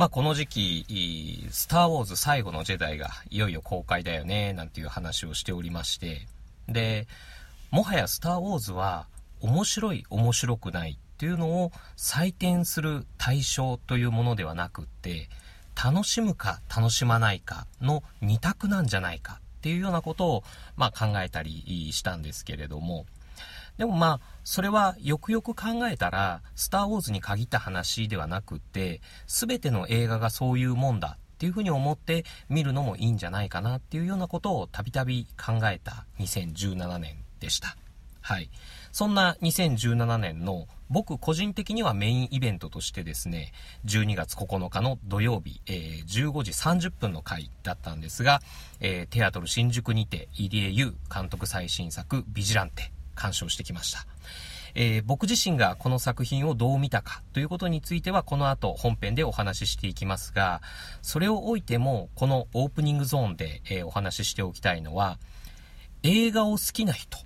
まあこの時期、スターウォーズ最後のジェダイがいよいよ公開だよね、なんていう話をしておりまして、で、もはやスターウォーズは面白い面白くないっていうのを採点する対象というものではなくって、楽しむか楽しまないかの二択なんじゃないかっていうようなことを、まあ、考えたりしたんですけれども、でもまあ、それはよくよく考えたら、スター・ウォーズに限った話ではなくって、全ての映画がそういうもんだっていうふうに思って見るのもいいんじゃないかなっていうようなことをたびたび考えた2017年でした。はい。そんな2017年の僕個人的にはメインイベントとしてですね、12月9日の土曜日、えー、15時30分の回だったんですが、えー、テアトル新宿にて入江優監督最新作ビジランテ鑑賞してきました。えー、僕自身がこの作品をどう見たかということについてはこの後本編でお話ししていきますが、それをおいてもこのオープニングゾーンで、えー、お話ししておきたいのは、映画を好きな人、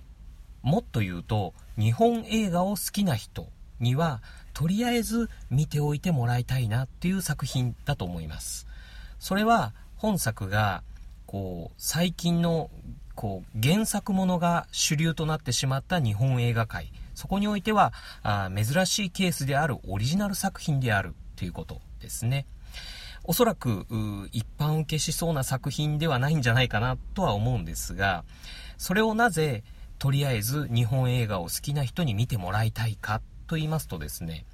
もっと言うと日本映画を好きな人にはとりあえず見ておいてもらいたいなっていう作品だと思います。それは本作がこう最近のこう原作ものが主流となってしまった日本映画界。そこにおいてはあ珍しいケースであるオリジナル作品であるということですね。おそらく一般受けしそうな作品ではないんじゃないかなとは思うんですがそれをなぜとりあえず日本映画を好きな人に見てもらいたいかと言いますとですね、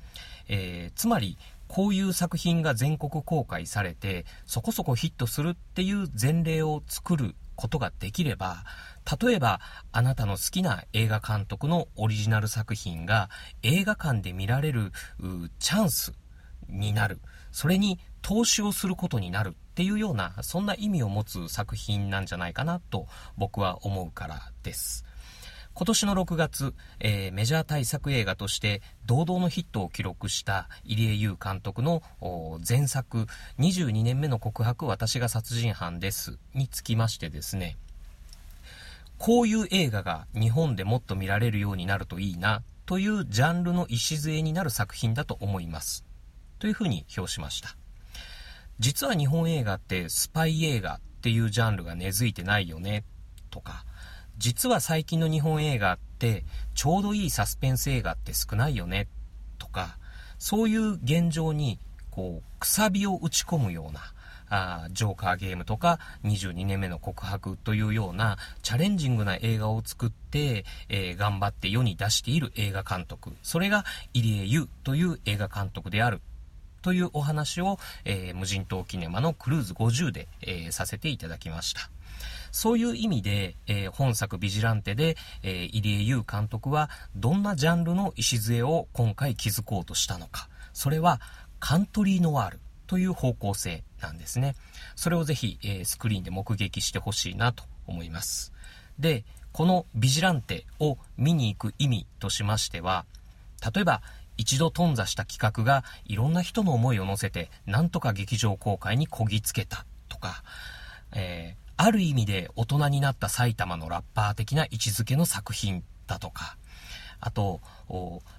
えー、つまりこういう作品が全国公開されてそこそこヒットするっていう前例を作ることができれば、例えばあなたの好きな映画監督のオリジナル作品が映画館で見られるチャンスになる。それに投資をすることになるっていうような、そんな意味を持つ作品なんじゃないかなと僕は思うからです。今年の6月、えー、メジャー大作映画として堂々のヒットを記録した入江優監督の前作22年目の告白私が殺人犯ですにつきましてですね、こういう映画が日本でもっと見られるようになるといいなというジャンルの礎になる作品だと思います。というふうに評しました。実は日本映画ってスパイ映画っていうジャンルが根付いてないよねとか、実は最近の日本映画ってちょうどいいサスペンス映画って少ないよねとかそういう現状にこうくさびを打ち込むようなあジョーカーゲームとか22年目の告白というようなチャレンジングな映画を作って、えー、頑張って世に出している映画監督それが入江優という映画監督であるというお話を、えー、無人島キネマのクルーズ50で、えー、させていただきました。そういう意味で、えー、本作ビジランテで、えー、入江優監督はどんなジャンルの礎を今回築こうとしたのか。それはカントリーノワールという方向性なんですね。それをぜひ、えー、スクリーンで目撃してほしいなと思います。で、このビジランテを見に行く意味としましては、例えば一度頓挫した企画がいろんな人の思いを乗せてなんとか劇場公開にこぎつけたとか、えある意味で大人になった埼玉のラッパー的な位置づけの作品だとか、あと、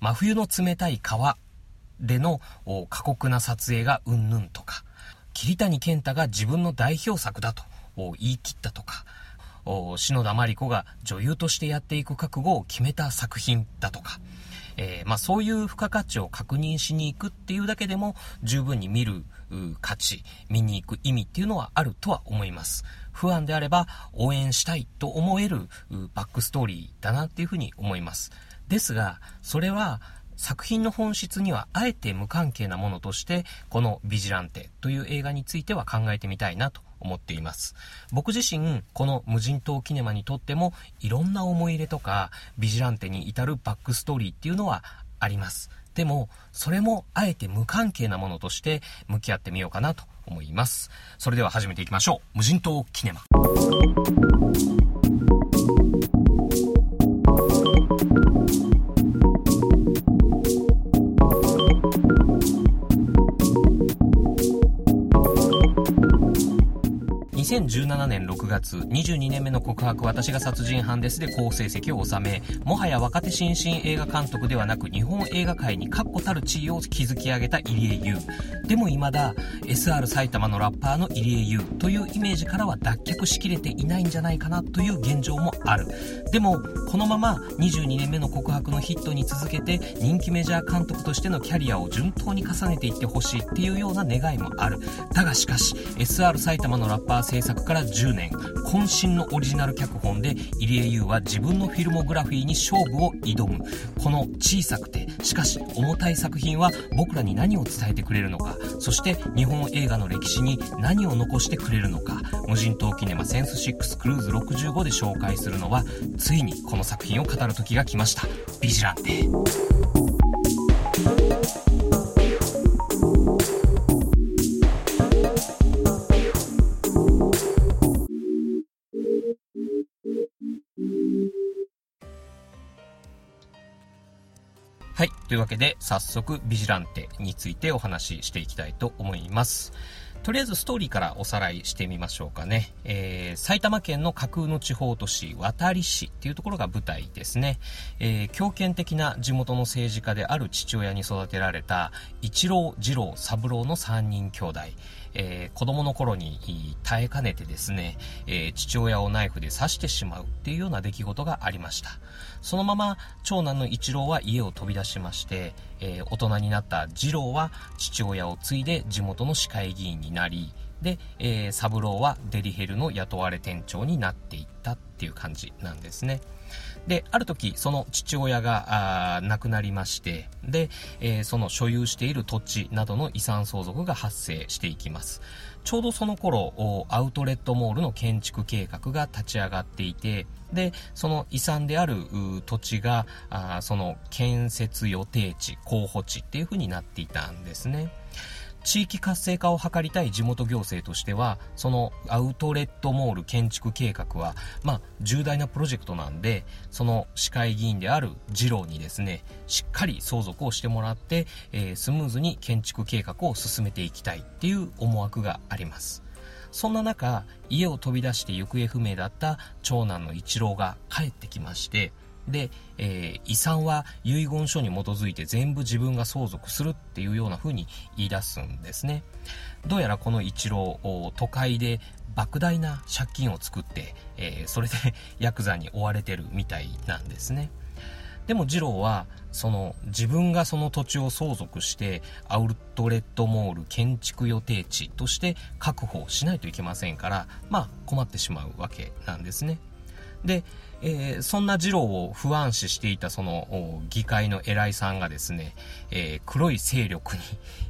真冬の冷たい川での過酷な撮影がうんぬんとか、桐谷健太が自分の代表作だと言い切ったとか、篠田麻里子が女優としてやっていく覚悟を決めた作品だとか、えー、まあ、そういう付加価値を確認しに行くっていうだけでも十分に見る価値、見に行く意味っていうのはあるとは思います。不安であれば応援したいと思えるバックストーリーだなっていうふうに思います。ですが、それは作品の本質にはあえて無関係なものとしてこの「ビジランテ」という映画については考えてみたいなと思っています僕自身この無人島キネマにとってもいろんな思い入れとかビジランテに至るバックストーリーっていうのはありますでもそれもあえて無関係なものとして向き合ってみようかなと思います。それでは始めていきましょう。無人島キネマ。2017年6月、22年目の告白私が殺人犯ですで好成績を収め、もはや若手新進映画監督ではなく日本映画界に確固たる地位を築き上げた入江優。でも未だ SR 埼玉のラッパーの入江優というイメージからは脱却しきれていないんじゃないかなという現状もある。でも、このまま22年目の告白のヒットに続けて人気メジャー監督としてのキャリアを順当に重ねていってほしいっていうような願いもある。だがしかし、SR 埼玉のラッパー制作から10年、渾身のオリジナル脚本で入江優は自分のフィルモグラフィーに勝負を挑む。この小さくて、しかし重たい作品は僕らに何を伝えてくれるのか、そして日本映画の歴史に何を残してくれるのか、無人島キネマセンス6クルーズ65で紹介するのは、ついにこの作品を語る時が来ました。ビジランテ。というわけで、早速、ビジランテについてお話ししていきたいと思います。とりあえずストーリーからおさらいしてみましょうかね。えー、埼玉県の架空の地方都市、渡市っていうところが舞台ですね。えー、強権的な地元の政治家である父親に育てられた、一郎、二郎、三郎の3人兄弟。えー、子供の頃に耐えかねてですね、えー、父親をナイフで刺してしまうっていうような出来事がありました。そのまま長男の一郎は家を飛び出しまして、えー、大人になった次郎は父親を継いで地元の市会議員になり、で、えー、三郎はデリヘルの雇われ店長になっていったっていう感じなんですね。で、ある時、その父親が亡くなりまして、で、えー、その所有している土地などの遺産相続が発生していきます。ちょうどその頃、アウトレットモールの建築計画が立ち上がっていて、で、その遺産である土地が、その建設予定地、候補地っていう風になっていたんですね。地域活性化を図りたい地元行政としては、そのアウトレットモール建築計画は、まあ、重大なプロジェクトなんで、その市会議員である次郎にですね、しっかり相続をしてもらって、えー、スムーズに建築計画を進めていきたいっていう思惑があります。そんな中、家を飛び出して行方不明だった長男の一郎が帰ってきまして、で、えー、遺産は遺言書に基づいて全部自分が相続するっていうような風に言い出すんですね。どうやらこの一郎、都会で莫大な借金を作って、えー、それでヤクザに追われてるみたいなんですね。でも二郎は、その自分がその土地を相続してアウトレットモール建築予定地として確保しないといけませんから、まあ困ってしまうわけなんですね。で、えー、そんな次郎を不安視していたその議会の偉いさんがですね、えー、黒い勢力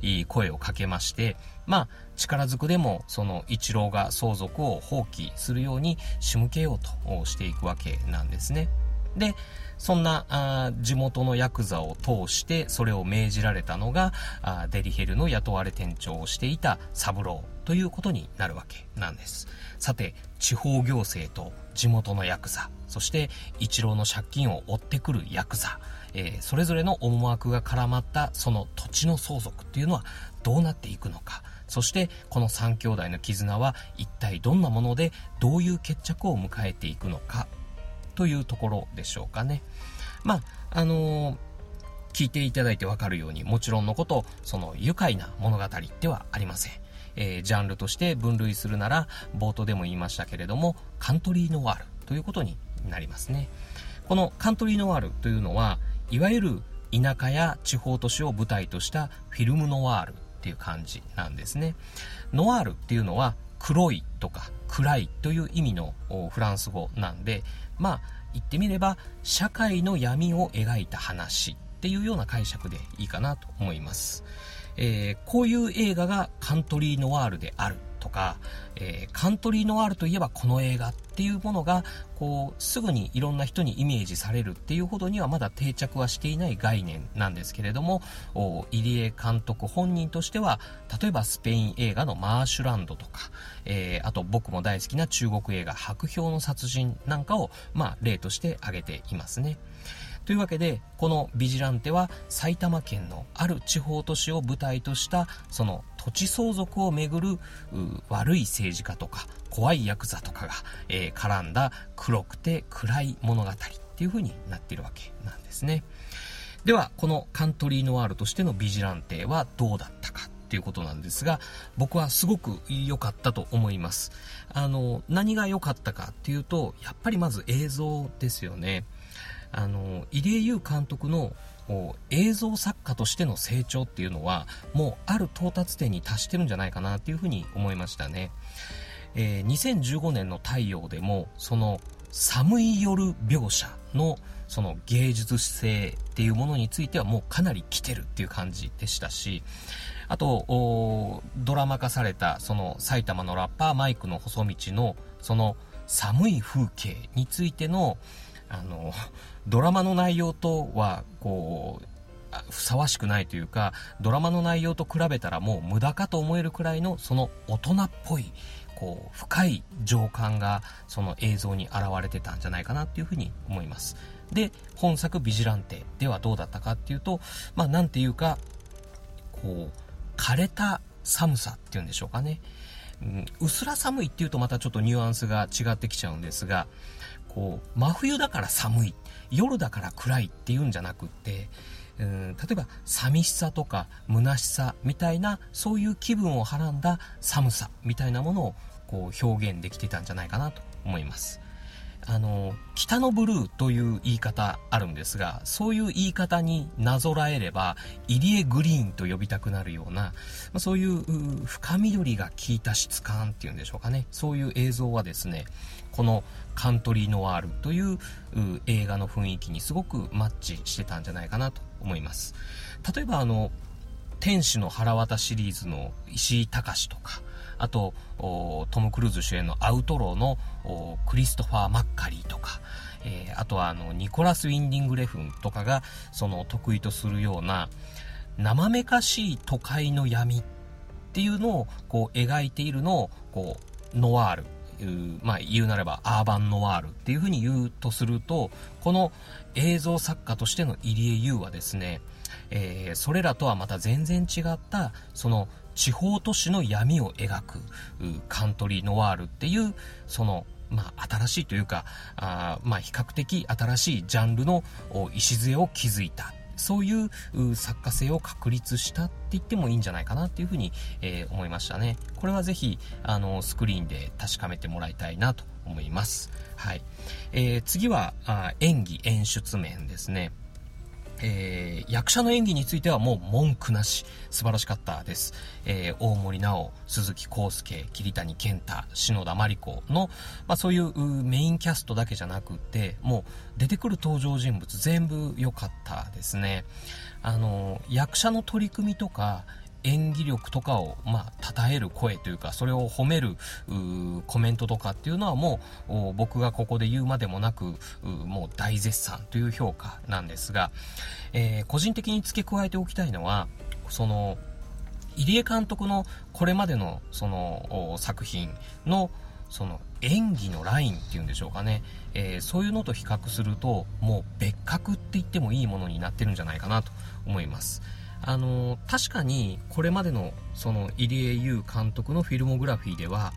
に声をかけまして、まあ、力ずくでもその一郎が相続を放棄するように仕向けようとしていくわけなんですね。で、そんなあ地元のヤクザを通してそれを命じられたのがあデリヘルの雇われ店長をしていた三郎ということになるわけなんです。さて、地方行政と地元のヤクザ、そして一郎の借金を追ってくるヤクザ、えー、それぞれの思惑が絡まったその土地の相続っていうのはどうなっていくのか。そしてこの3兄弟の絆は一体どんなものでどういう決着を迎えていくのかというところでしょうかね。まあ、あのー、聞いていただいてわかるようにもちろんのこと、その愉快な物語ではありません。えー、ジャンルとして分類するなら冒頭でも言いましたけれどもカントリーノワールということになりますねこのカントリーノワールというのはいわゆる田舎や地方都市を舞台としたフィルムノワールっていう感じなんですねノワールっていうのは黒いとか暗いという意味のフランス語なんでまあ言ってみれば社会の闇を描いた話っていうような解釈でいいかなと思います。えー、こういう映画がカントリーノワールである。とか、えー、カントリーノワールといえばこの映画っていうものが、こう、すぐにいろんな人にイメージされるっていうほどにはまだ定着はしていない概念なんですけれども、入江監督本人としては、例えばスペイン映画のマーシュランドとか、えー、あと僕も大好きな中国映画白氷の殺人なんかを、まあ、例として挙げていますね。というわけで、このビジランテは埼玉県のある地方都市を舞台とした、その土地相続をめぐる悪い政治家とか怖いヤクザとかが、えー、絡んだ黒くて暗い物語っていう風になっているわけなんですね。では、このカントリーノワールとしてのビジランテはどうだったかっていうことなんですが、僕はすごく良かったと思います。あの、何が良かったかっていうと、やっぱりまず映像ですよね。あの、入江優監督の映像作家としての成長っていうのは、もうある到達点に達してるんじゃないかなっていうふうに思いましたね。えー、2015年の太陽でも、その寒い夜描写のその芸術性っていうものについてはもうかなり来てるっていう感じでしたし、あと、ドラマ化されたその埼玉のラッパーマイクの細道のその寒い風景についての、あの、ドラマの内容とは、こう、ふさわしくないというか、ドラマの内容と比べたらもう無駄かと思えるくらいの、その大人っぽい、こう、深い情感が、その映像に現れてたんじゃないかなっていうふうに思います。で、本作ビジランテではどうだったかっていうと、まあなんていうか、こう、枯れた寒さっていうんでしょうかね。うん、うすら寒いっていうとまたちょっとニュアンスが違ってきちゃうんですが、こう、真冬だから寒い、夜だから暗いっていうんじゃなくって、うん、例えば寂しさとか虚しさみたいなそういう気分をはらんだ寒さみたいなものをこう表現できてたんじゃないかなと思います。あの、北のブルーという言い方あるんですが、そういう言い方になぞらえれば、入江グリーンと呼びたくなるような、まそういう深緑が効いた質感っていうんでしょうかね。そういう映像はですね、このカントリーノワールという映画の雰囲気にすごくマッチしてたんじゃないかなと思います。例えばあの、天使の腹渡シリーズの石井隆とか、あと、トム・クルーズ主演のアウトローのクリストファー・マッカリーとか、えー、あとはあの、ニコラス・ウィンディング・レフンとかが、その得意とするような、生めかしい都会の闇っていうのをこう描いているのを、こう、ノワール、まあ、言うなればアーバンノワールっていうふうに言うとすると、この映像作家としての入江優はですね、えー、それらとはまた全然違った、その地方都市の闇を描くカントリーノワールっていう、その、まあ、新しいというか、あまあ、比較的新しいジャンルの礎を築いた。そういう作家性を確立したって言ってもいいんじゃないかなっていうふうに、えー、思いましたね。これはぜひ、あの、スクリーンで確かめてもらいたいなと思います。はい。えー、次はあ、演技演出面ですね。えー、役者の演技についてはもう文句なし、素晴らしかったです。えー、大森奈緒、鈴木康介、桐谷健太、篠田真理子の、まあそういうメインキャストだけじゃなくて、もう出てくる登場人物全部良かったですね。あの、役者の取り組みとか、演技力とかを、まあ、称える声というか、それを褒めるコメントとかっていうのはもう、僕がここで言うまでもなく、もう大絶賛という評価なんですが、えー、個人的に付け加えておきたいのは、その、入江監督のこれまでのその作品のその演技のラインっていうんでしょうかね、えー、そういうのと比較するともう別格って言ってもいいものになってるんじゃないかなと思います。あの確かにこれまでのその入江優監督のフィルモグラフィーでは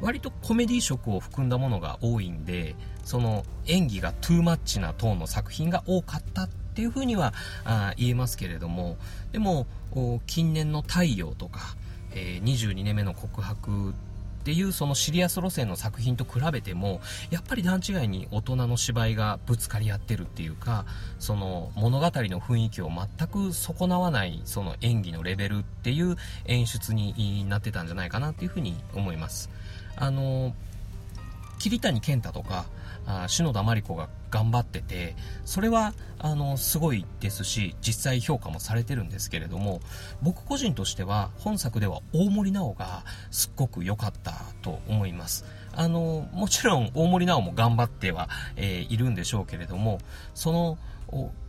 割とコメディ色を含んだものが多いんでその演技がトゥーマッチなトーンの作品が多かったっていうふうにはあ言えますけれどもでも近年の太陽とか、えー、22年目の告白っていうそのシリアス路線の作品と比べてもやっぱり段違いに大人の芝居がぶつかり合ってるっていうかその物語の雰囲気を全く損なわないその演技のレベルっていう演出になってたんじゃないかなっていうふうに思います。あの桐谷健太とかあ篠田麻里子が頑張ってて、それは、あの、すごいですし、実際評価もされてるんですけれども、僕個人としては、本作では大森奈緒がすっごく良かったと思います。あの、もちろん大森奈緒も頑張っては、えー、いるんでしょうけれども、その、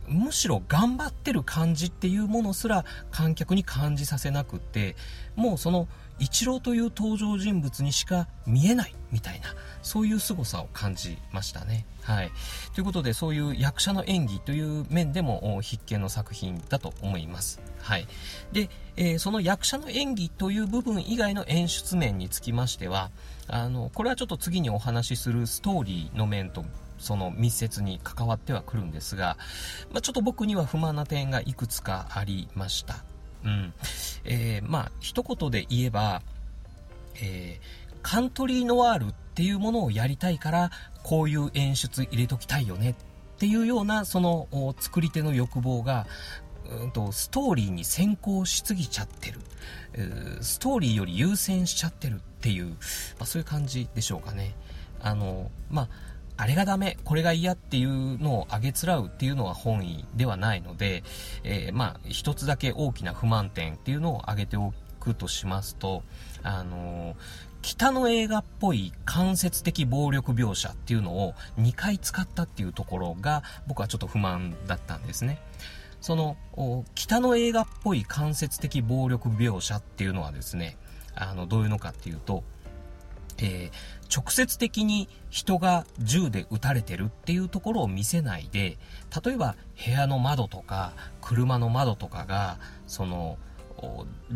むしろ頑張ってる感じっていうものすら観客に感じさせなくってもうその一郎という登場人物にしか見えないみたいなそういう凄さを感じましたね。はい、ということでそういう役者の演技という面でも必見の作品だと思います。はい、で、えー、その役者の演技という部分以外の演出面につきましてはあのこれはちょっと次にお話しするストーリーの面とその密接に関わってはくるんですが、まあ、ちょっと僕には不満な点がいくつかありました。うん。えー、まあ、一言で言えば、えー、カントリーノワールっていうものをやりたいから、こういう演出入れときたいよねっていうような、その作り手の欲望が、うんとストーリーに先行しすぎちゃってる、ストーリーより優先しちゃってるっていう、まあ、そういう感じでしょうかね。あの、まあ、あれがダメ、これが嫌っていうのをあげつらうっていうのは本意ではないので、えー、まあ、一つだけ大きな不満点っていうのを挙げておくとしますと、あのー、北の映画っぽい間接的暴力描写っていうのを2回使ったっていうところが僕はちょっと不満だったんですね。その、北の映画っぽい間接的暴力描写っていうのはですね、あの、どういうのかっていうと、えー、直接的に人が銃で撃たれてるっていうところを見せないで、例えば部屋の窓とか車の窓とかが、その、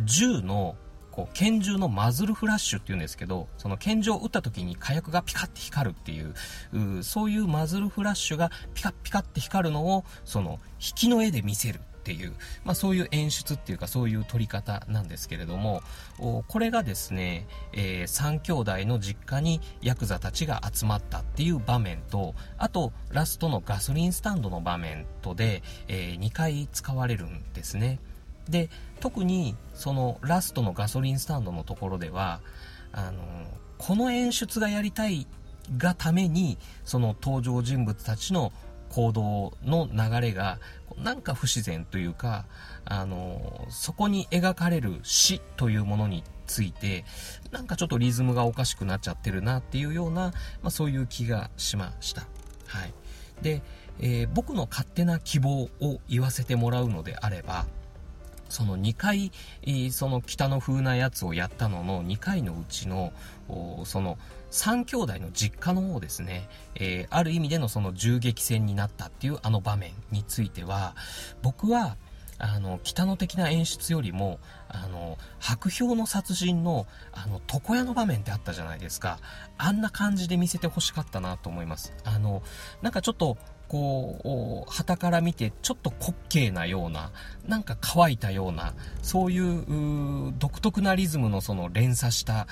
銃のこう拳銃のマズルフラッシュっていうんですけど、その拳銃を撃った時に火薬がピカッて光るっていう、うそういうマズルフラッシュがピカッピカッて光るのを、その引きの絵で見せる。っていう、まあ、そういう演出っていうかそういう撮り方なんですけれどもこれがですね、えー、3兄弟の実家にヤクザたちが集まったっていう場面とあとラストのガソリンスタンドの場面とで、えー、2回使われるんですね。で特にそのラストのガソリンスタンドのところではあのこの演出がやりたいがためにその登場人物たちの行動の流れがなんか不自然というかあのそこに描かれる死というものについてなんかちょっとリズムがおかしくなっちゃってるなっていうような、まあ、そういう気がしました。はい、で、えー、僕の勝手な希望を言わせてもらうのであればその2回、その北の風なやつをやったのの2回のうちの、その3兄弟の実家の方ですね、えー、ある意味でのその銃撃戦になったっていうあの場面については、僕は、あの、北野的な演出よりも、あの、白氷の殺人の、あの、床屋の場面ってあったじゃないですか。あんな感じで見せて欲しかったなと思います。あの、なんかちょっと、こう、旗から見てちょっと滑稽なような、なんか乾いたような、そういう独特なリズムのその連鎖した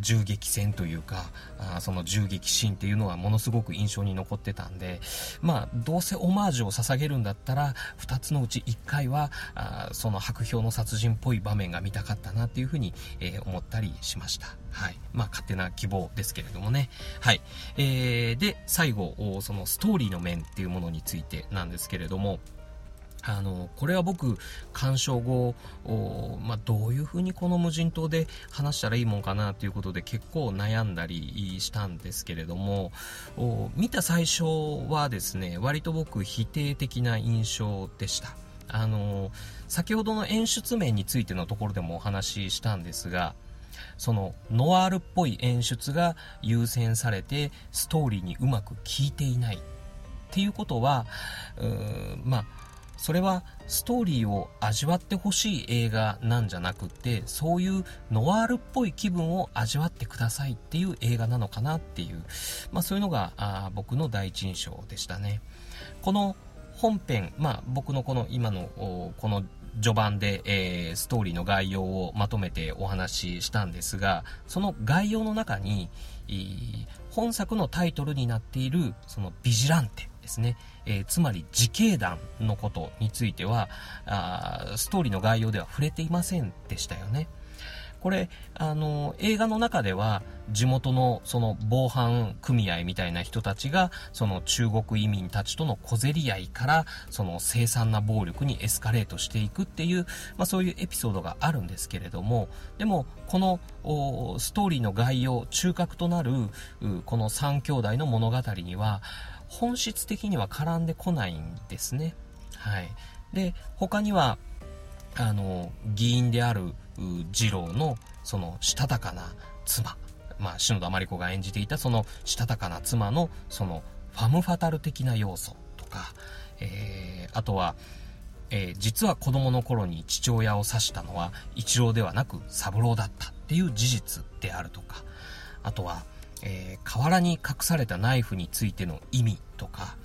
銃撃戦というか、あその銃撃シーンっていうのはものすごく印象に残ってたんで、まあ、どうせオマージュを捧げるんだったら、2つのうち1回は、あその白氷の殺人っぽい場面が見たかったなっていうふうに、えー、思ったりしました。はい。まあ、勝手な希望ですけれどもね。はい。えー、で、最後、そのストーリーの面っていうものについてなんですけれども、あの、これは僕、鑑賞後、まあ、どういう風にこの無人島で話したらいいもんかなということで結構悩んだりしたんですけれども、見た最初はですね、割と僕否定的な印象でした。あの、先ほどの演出面についてのところでもお話ししたんですが、そのノワールっぽい演出が優先されてストーリーにうまく効いていないっていうことはうーまあそれはストーリーを味わってほしい映画なんじゃなくてそういうノワールっぽい気分を味わってくださいっていう映画なのかなっていう、まあ、そういうのがあ僕の第一印象でしたね。この本編、まあ、僕のこの今のこの序盤で、えー、ストーリーの概要をまとめてお話ししたんですが、その概要の中に、本作のタイトルになっている、そのビジランテですね、えー、つまり自警団のことについてはあ、ストーリーの概要では触れていませんでしたよね。これ、あの、映画の中では、地元のその防犯組合みたいな人たちが、その中国移民たちとの小競り合いから、その凄惨な暴力にエスカレートしていくっていう、まあそういうエピソードがあるんですけれども、でも、このストーリーの概要、中核となる、この3兄弟の物語には、本質的には絡んでこないんですね。はい。で、他には、あの、議員である次郎の、その、したたかな妻。まあ、篠田麻里子が演じていた、その、したたかな妻の、その、ファムファタル的な要素とか、えー、あとは、えー、実は子供の頃に父親を刺したのは一郎ではなく三郎だったっていう事実であるとか、あとは、えー、河原に隠されたナイフについての意味とか、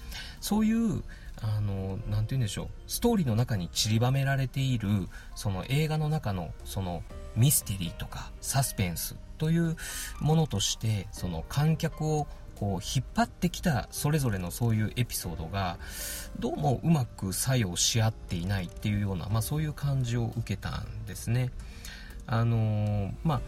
そういう、あの、なて言うんでしょう、ストーリーの中に散りばめられている、その映画の中の、その、ミステリーとかサスペンスというものとして、その観客をこう引っ張ってきたそれぞれのそういうエピソードがどうもうまく作用し合っていないっていうような、まあ、そういう感じを受けたんですね。あのー、まあ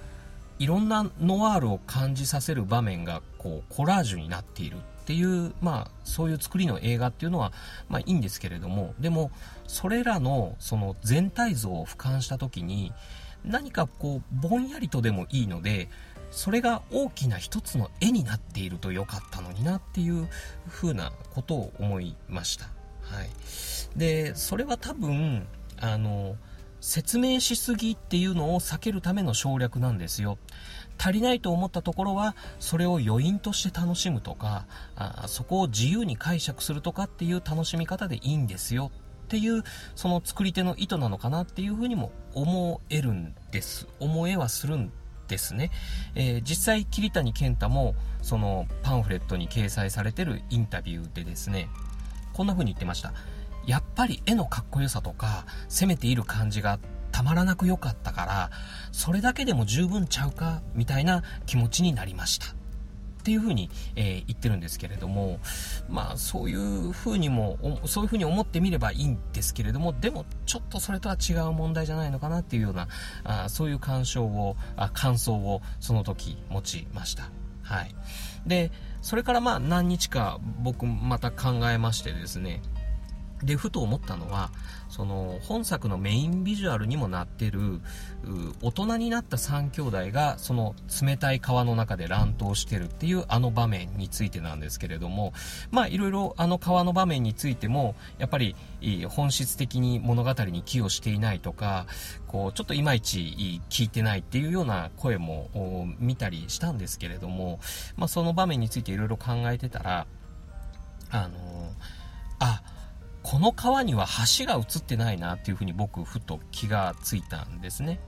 いろんなノワールを感じさせる場面がこうコラージュになっているっていう、まあ、そういう作りの映画っていうのは、まあいいんですけれども、でも、それらのその全体像を俯瞰した時に、何かこう、ぼんやりとでもいいので、それが大きな一つの絵になっているとよかったのになっていう風なことを思いました。はい。で、それは多分、あの、説明しすぎっていうのを避けるための省略なんですよ。足りないと思ったところは、それを余韻として楽しむとか、あそこを自由に解釈するとかっていう楽しみ方でいいんですよっていう、その作り手の意図なのかなっていうふうにも思えるんです。思えはするんですね、えー、実際桐谷健太もそのパンフレットに掲載されてるインタビューでですねこんな風に言ってましたやっぱり絵のかっこよさとか攻めている感じがたまらなく良かったからそれだけでも十分ちゃうかみたいな気持ちになりましたっていうふうに、えー、言ってるんですけれども、まあそういうふうにも、そういうふうに思ってみればいいんですけれども、でもちょっとそれとは違う問題じゃないのかなっていうような、あそういう感傷をあ、感想をその時持ちました。はい。で、それからまあ何日か僕また考えましてですね、で、ふと思ったのは、その、本作のメインビジュアルにもなってる、大人になった3兄弟が、その冷たい川の中で乱闘してるっていうあの場面についてなんですけれども、まあ、いろいろあの川の場面についても、やっぱり、本質的に物語に寄与していないとか、こう、ちょっといまいち聞いてないっていうような声も見たりしたんですけれども、まあ、その場面についていろいろ考えてたら、あの、あ、この川には橋が映ってないなっていうふうに僕ふと気がついたんですね。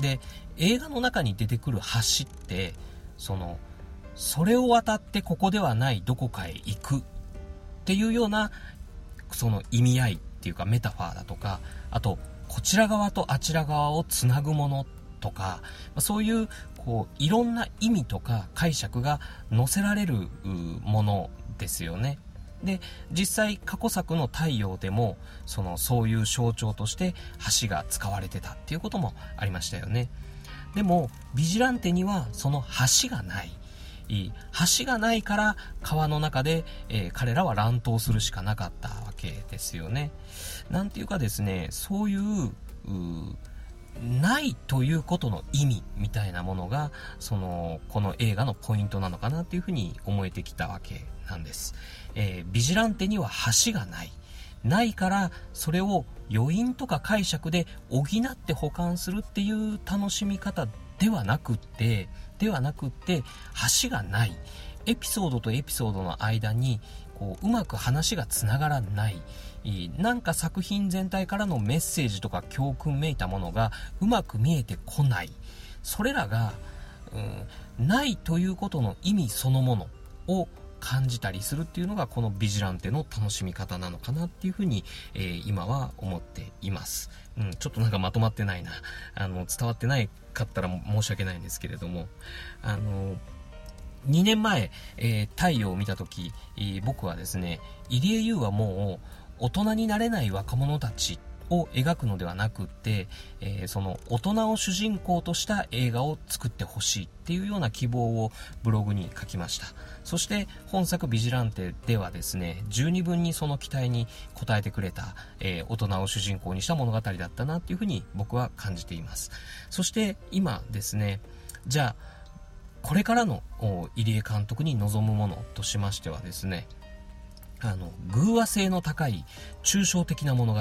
で映画の中に出てくる橋ってそのそれを渡ってここではないどこかへ行くっていうようなその意味合いっていうかメタファーだとかあとこちら側とあちら側をつなぐものとかそういうこういろんな意味とか解釈が載せられるものですよね。で実際過去作の「太陽」でもそのそういう象徴として橋が使われてたっていうこともありましたよね。でもビジランテにはその橋がない。橋がないから川の中で、えー、彼らは乱闘するしかなかったわけですよね。なんていうかですねそういうないということの意味みたいなものがそのこの映画のポイントなのかなっていうふうに思えてきたわけなんです、えー、ビジランテには橋がない。ないからそれを余韻とか解釈で補って保管するっていう楽しみ方ではなくってではなくって橋がない。エピソードとエピソードの間にこううまく話がつながらない。なんか作品全体からのメッセージとか教訓めいたものがうまく見えてこない。それらが、うん、ないということの意味そのものを感じたりするっていうのがこのビジランテの楽しみ方なのかなっていうふうに、えー、今は思っています。うん、ちょっとなんかまとまってないな。あの、伝わってないかったら申し訳ないんですけれども、あの、2年前、えー、太陽を見た時、えー、僕はですね、入江優はもう大人になれない若者たちを描くのではなくって、えー、その大人を主人公とした映画を作ってほしいっていうような希望をブログに書きました。そして本作「ビジランテ」ではですね十二分にその期待に応えてくれた、えー、大人を主人公にした物語だったなっていうふうに僕は感じています。そして今ですねじゃあこれからの入江監督に望むものとしましてはですねあの、偶話性の高い抽象的な物語、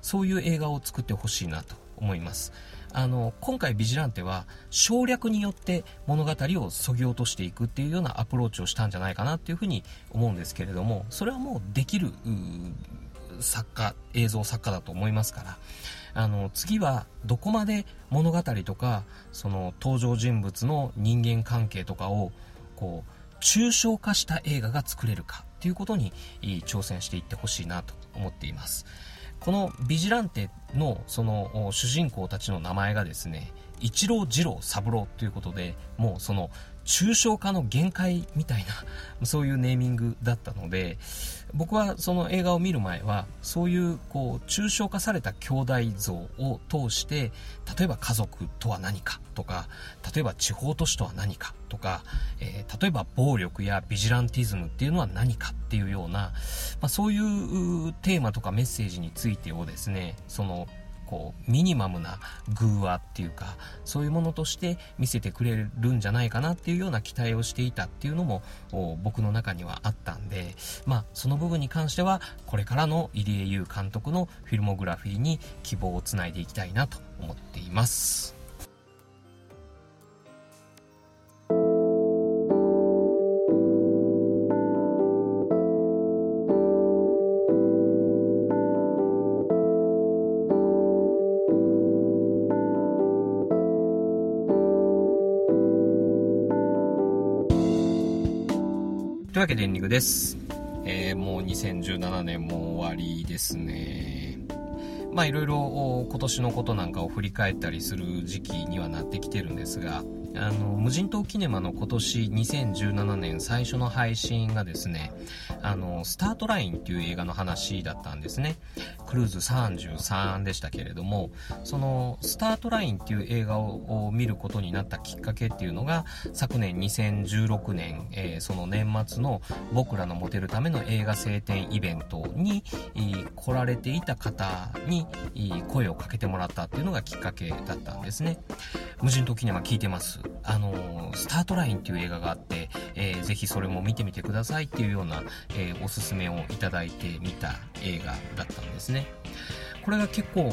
そういう映画を作ってほしいなと思います。あの、今回ビジランテは省略によって物語をそぎ落としていくっていうようなアプローチをしたんじゃないかなっていうふうに思うんですけれども、それはもうできる、作家、映像作家だと思いますから、あの、次はどこまで物語とか、その登場人物の人間関係とかを、こう、抽象化した映画が作れるかっていうことに挑戦していってほしいなと思っています。このビジランテのその主人公たちの名前がですね、一郎二郎三郎ということで、もうその抽象化の限界みたいな、そういうネーミングだったので、僕はその映画を見る前は、そういうこう、抽象化された兄弟像を通して、例えば家族とは何かとか、例えば地方都市とは何かとか、えー、例えば暴力やビジランティズムっていうのは何かっていうような、まあ、そういうテーマとかメッセージについてをですね、その、こうミニマムな偶話っていうかそういうものとして見せてくれるんじゃないかなっていうような期待をしていたっていうのも僕の中にはあったんでまあその部分に関してはこれからの入江優監督のフィルモグラフィーに希望をつないでいきたいなと思っています。というわけでエンディングです。えー、もう2017年も終わりですね。まあいろいろ今年のことなんかを振り返ったりする時期にはなってきてるんですが、あの、無人島キネマの今年2017年最初の配信がですね、あの、スタートラインっていう映画の話だったんですね。クルーズ33でしたけれども、その、スタートラインっていう映画を見ることになったきっかけっていうのが、昨年2016年、えー、その年末の僕らのモテるための映画晴天イベントに、来られていた方に声をかけてもらったっていうのがきっかけだったんですね。無人島キネマ聞いてます。あのスタートラインっていう映画があって、えー、ぜひそれも見てみてくださいっていうような、えー、おすすめをいただいてみた映画だったんですね。これが結構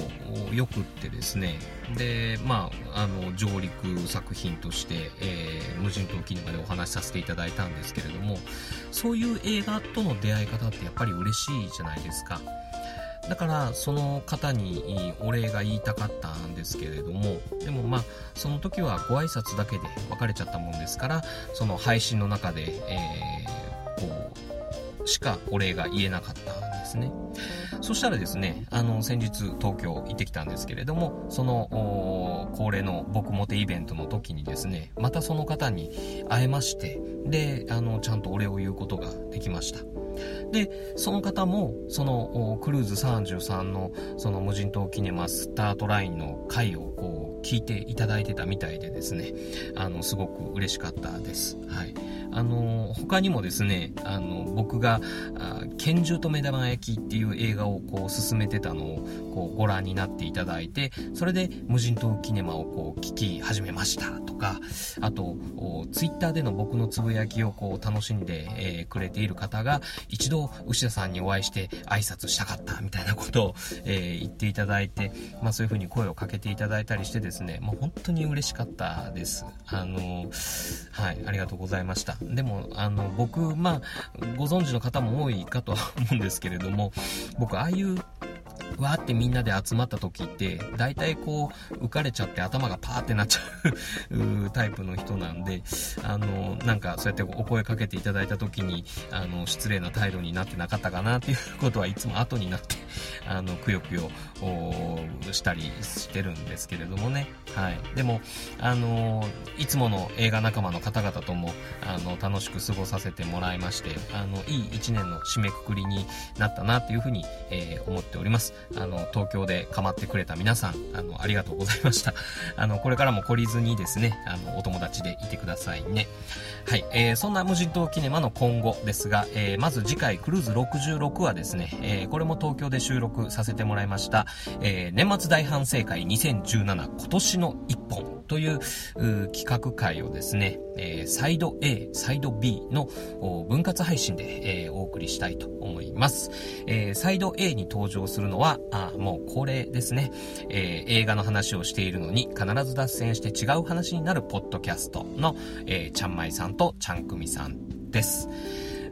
よくってですね、で、まあ、あの、上陸作品として、えー、無人島キネマでお話しさせていただいたんですけれども、そういう映画との出会い方ってやっぱり嬉しいじゃないですか。だからその方にお礼が言いたかったんですけれどもでもまあその時はご挨拶だけで別れちゃったもんですからその配信の中で、えー、こうしかお礼が言えなかったんですね。そしたらですねあの先日東京行ってきたんですけれどもその恒例の僕モテイベントの時にですねまたその方に会えましてであのちゃんとお礼を言うことができました。で、その方も、その、クルーズ33の、その無人島キネマスタートラインの回をこう、聞いていただいてたみたいでですね、あの、すごく嬉しかったです。はい。あの、他にもですね、あの、僕が、拳銃と目玉焼きっていう映画をこう進めてたのをこうご覧になっていただいて、それで無人島キネマをこう聞き始めましたとか、あと、ツイッターでの僕のつぶやきをこう楽しんで、えー、くれている方が、一度牛田さんにお会いして挨拶したかったみたいなことを、えー、言っていただいて、まあそういう風に声をかけていただいたりしてですね、ねもう本当に嬉しかったです。あの、はい、ありがとうございました。でも、あの、僕、まあ、ご存知の方も多いかとは思うんですけれども、僕、ああいうわーってみんなで集まった時って、大体こう、浮かれちゃって頭がパーってなっちゃうタイプの人なんで、あの、なんかそうやってお声かけていただいた時に、あの、失礼な態度になってなかったかなっていうことはいつも後になって、あの、くよくよしたりしてるんですけれどもね。はい。でも、あの、いつもの映画仲間の方々とも、あの、楽しく過ごさせてもらいまして、あの、いい一年の締めくくりになったなっていうふうに、えー、思っております。あの、東京で構ってくれた皆さん、あの、ありがとうございました。あの、これからも懲りずにですね、あの、お友達でいてくださいね。はい、えー、そんな無人島キネマの今後ですが、えー、まず次回クルーズ66はですね、えー、これも東京で収録させてもらいました、えー、年末大反省会2017今年の一本という企画会をですね、えー、サイド A、サイド B の分割配信で、えー、お送りしたいと思います。えー、サイド A に登場するのは、あもう恒例ですね、え映画の話をしているのに必ず脱線して違う話になるポッドキャストの、えちゃんまいさんとちゃんくみさんです。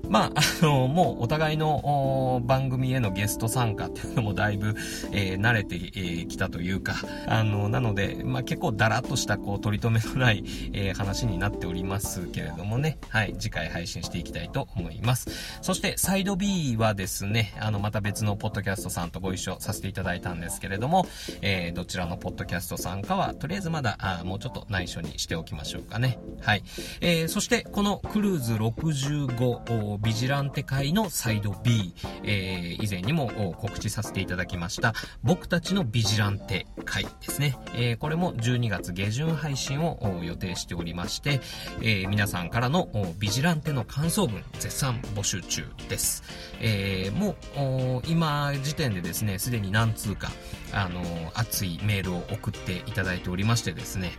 まあ、あの、もうお互いの番組へのゲスト参加っていうのもだいぶ、えー、慣れてき、えー、たというか、あの、なので、まあ結構だらっとしたこう取り留めのない、えー、話になっておりますけれどもね、はい、次回配信していきたいと思います。そしてサイド B はですね、あの、また別のポッドキャストさんとご一緒させていただいたんですけれども、えー、どちらのポッドキャストさんかは、とりあえずまだ、あもうちょっと内緒にしておきましょうかね。はい。えー、そしてこのクルーズ65ビジランテ会のサイド B、えー、以前にも告知させていただきました、僕たちのビジランテ会ですね。えー、これも12月下旬配信を予定しておりまして、えー、皆さんからのビジランテの感想文絶賛募集中です。えー、もう、今時点でですね、すでに何通か、あの熱いメールを送っていただいておりましてですね、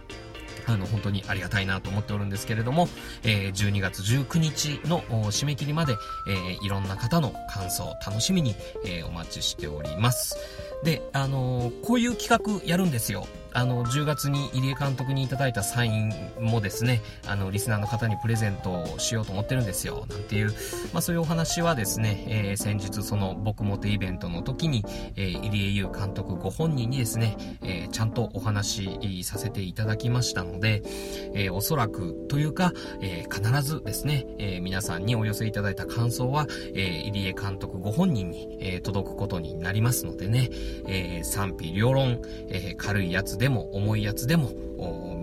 あの、本当にありがたいなと思っておるんですけれども、えー、12月19日の締め切りまで、えー、いろんな方の感想、楽しみに、えー、お待ちしております。で、あのー、こういう企画やるんですよ。あの、10月に入江監督にいただいたサインもですね、あの、リスナーの方にプレゼントしようと思ってるんですよ、なんていう、まあそういうお話はですね、えー、先日その僕もてイベントの時に、えー、入江優監督ご本人にですね、えー、ちゃんとお話しさせていただきましたので、えー、おそらくというか、えー、必ずですね、えー、皆さんにお寄せいただいた感想は、えー、入江監督ご本人に、えー、届くことになりますのでね、えー、賛否両論、えー、軽いやつも重いやつでも、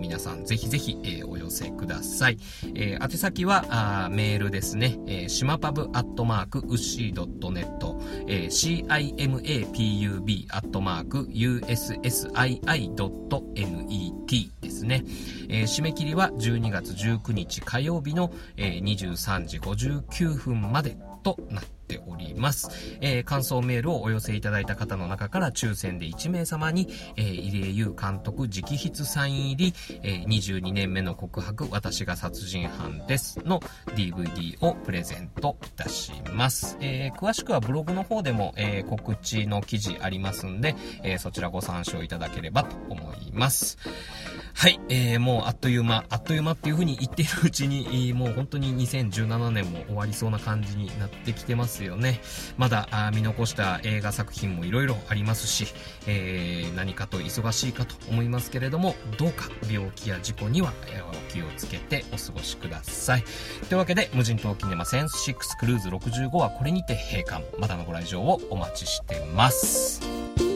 皆さんぜひぜひ、えー、お寄せください。えー、宛先はあメールですね。えー、しまパブアットマークウッシー .net、えー、cimapub アットマーク ussii.net ですね。えー、締め切りは12月19日火曜日の、えー、23時59分までとなってております。えー、感想メールをお寄せいただいた方の中から抽選で1名様に、えー、入江優監督直筆サイン入り、えー、22年目の告白、私が殺人犯ですの DVD をプレゼントいたします。えー、詳しくはブログの方でも、えー、告知の記事ありますんで、えー、そちらご参照いただければと思います。はい、えー、もうあっという間、あっという間っていう風に言っているうちに、もう本当に2017年も終わりそうな感じになってきてますですよね。まだ見残した映画作品もいろいろありますし、えー、何かと忙しいかと思いますけれども、どうか病気や事故にはお気をつけてお過ごしください。というわけで、無人島キネマセンス6クルーズ65はこれにて閉館。まだのご来場をお待ちしてます。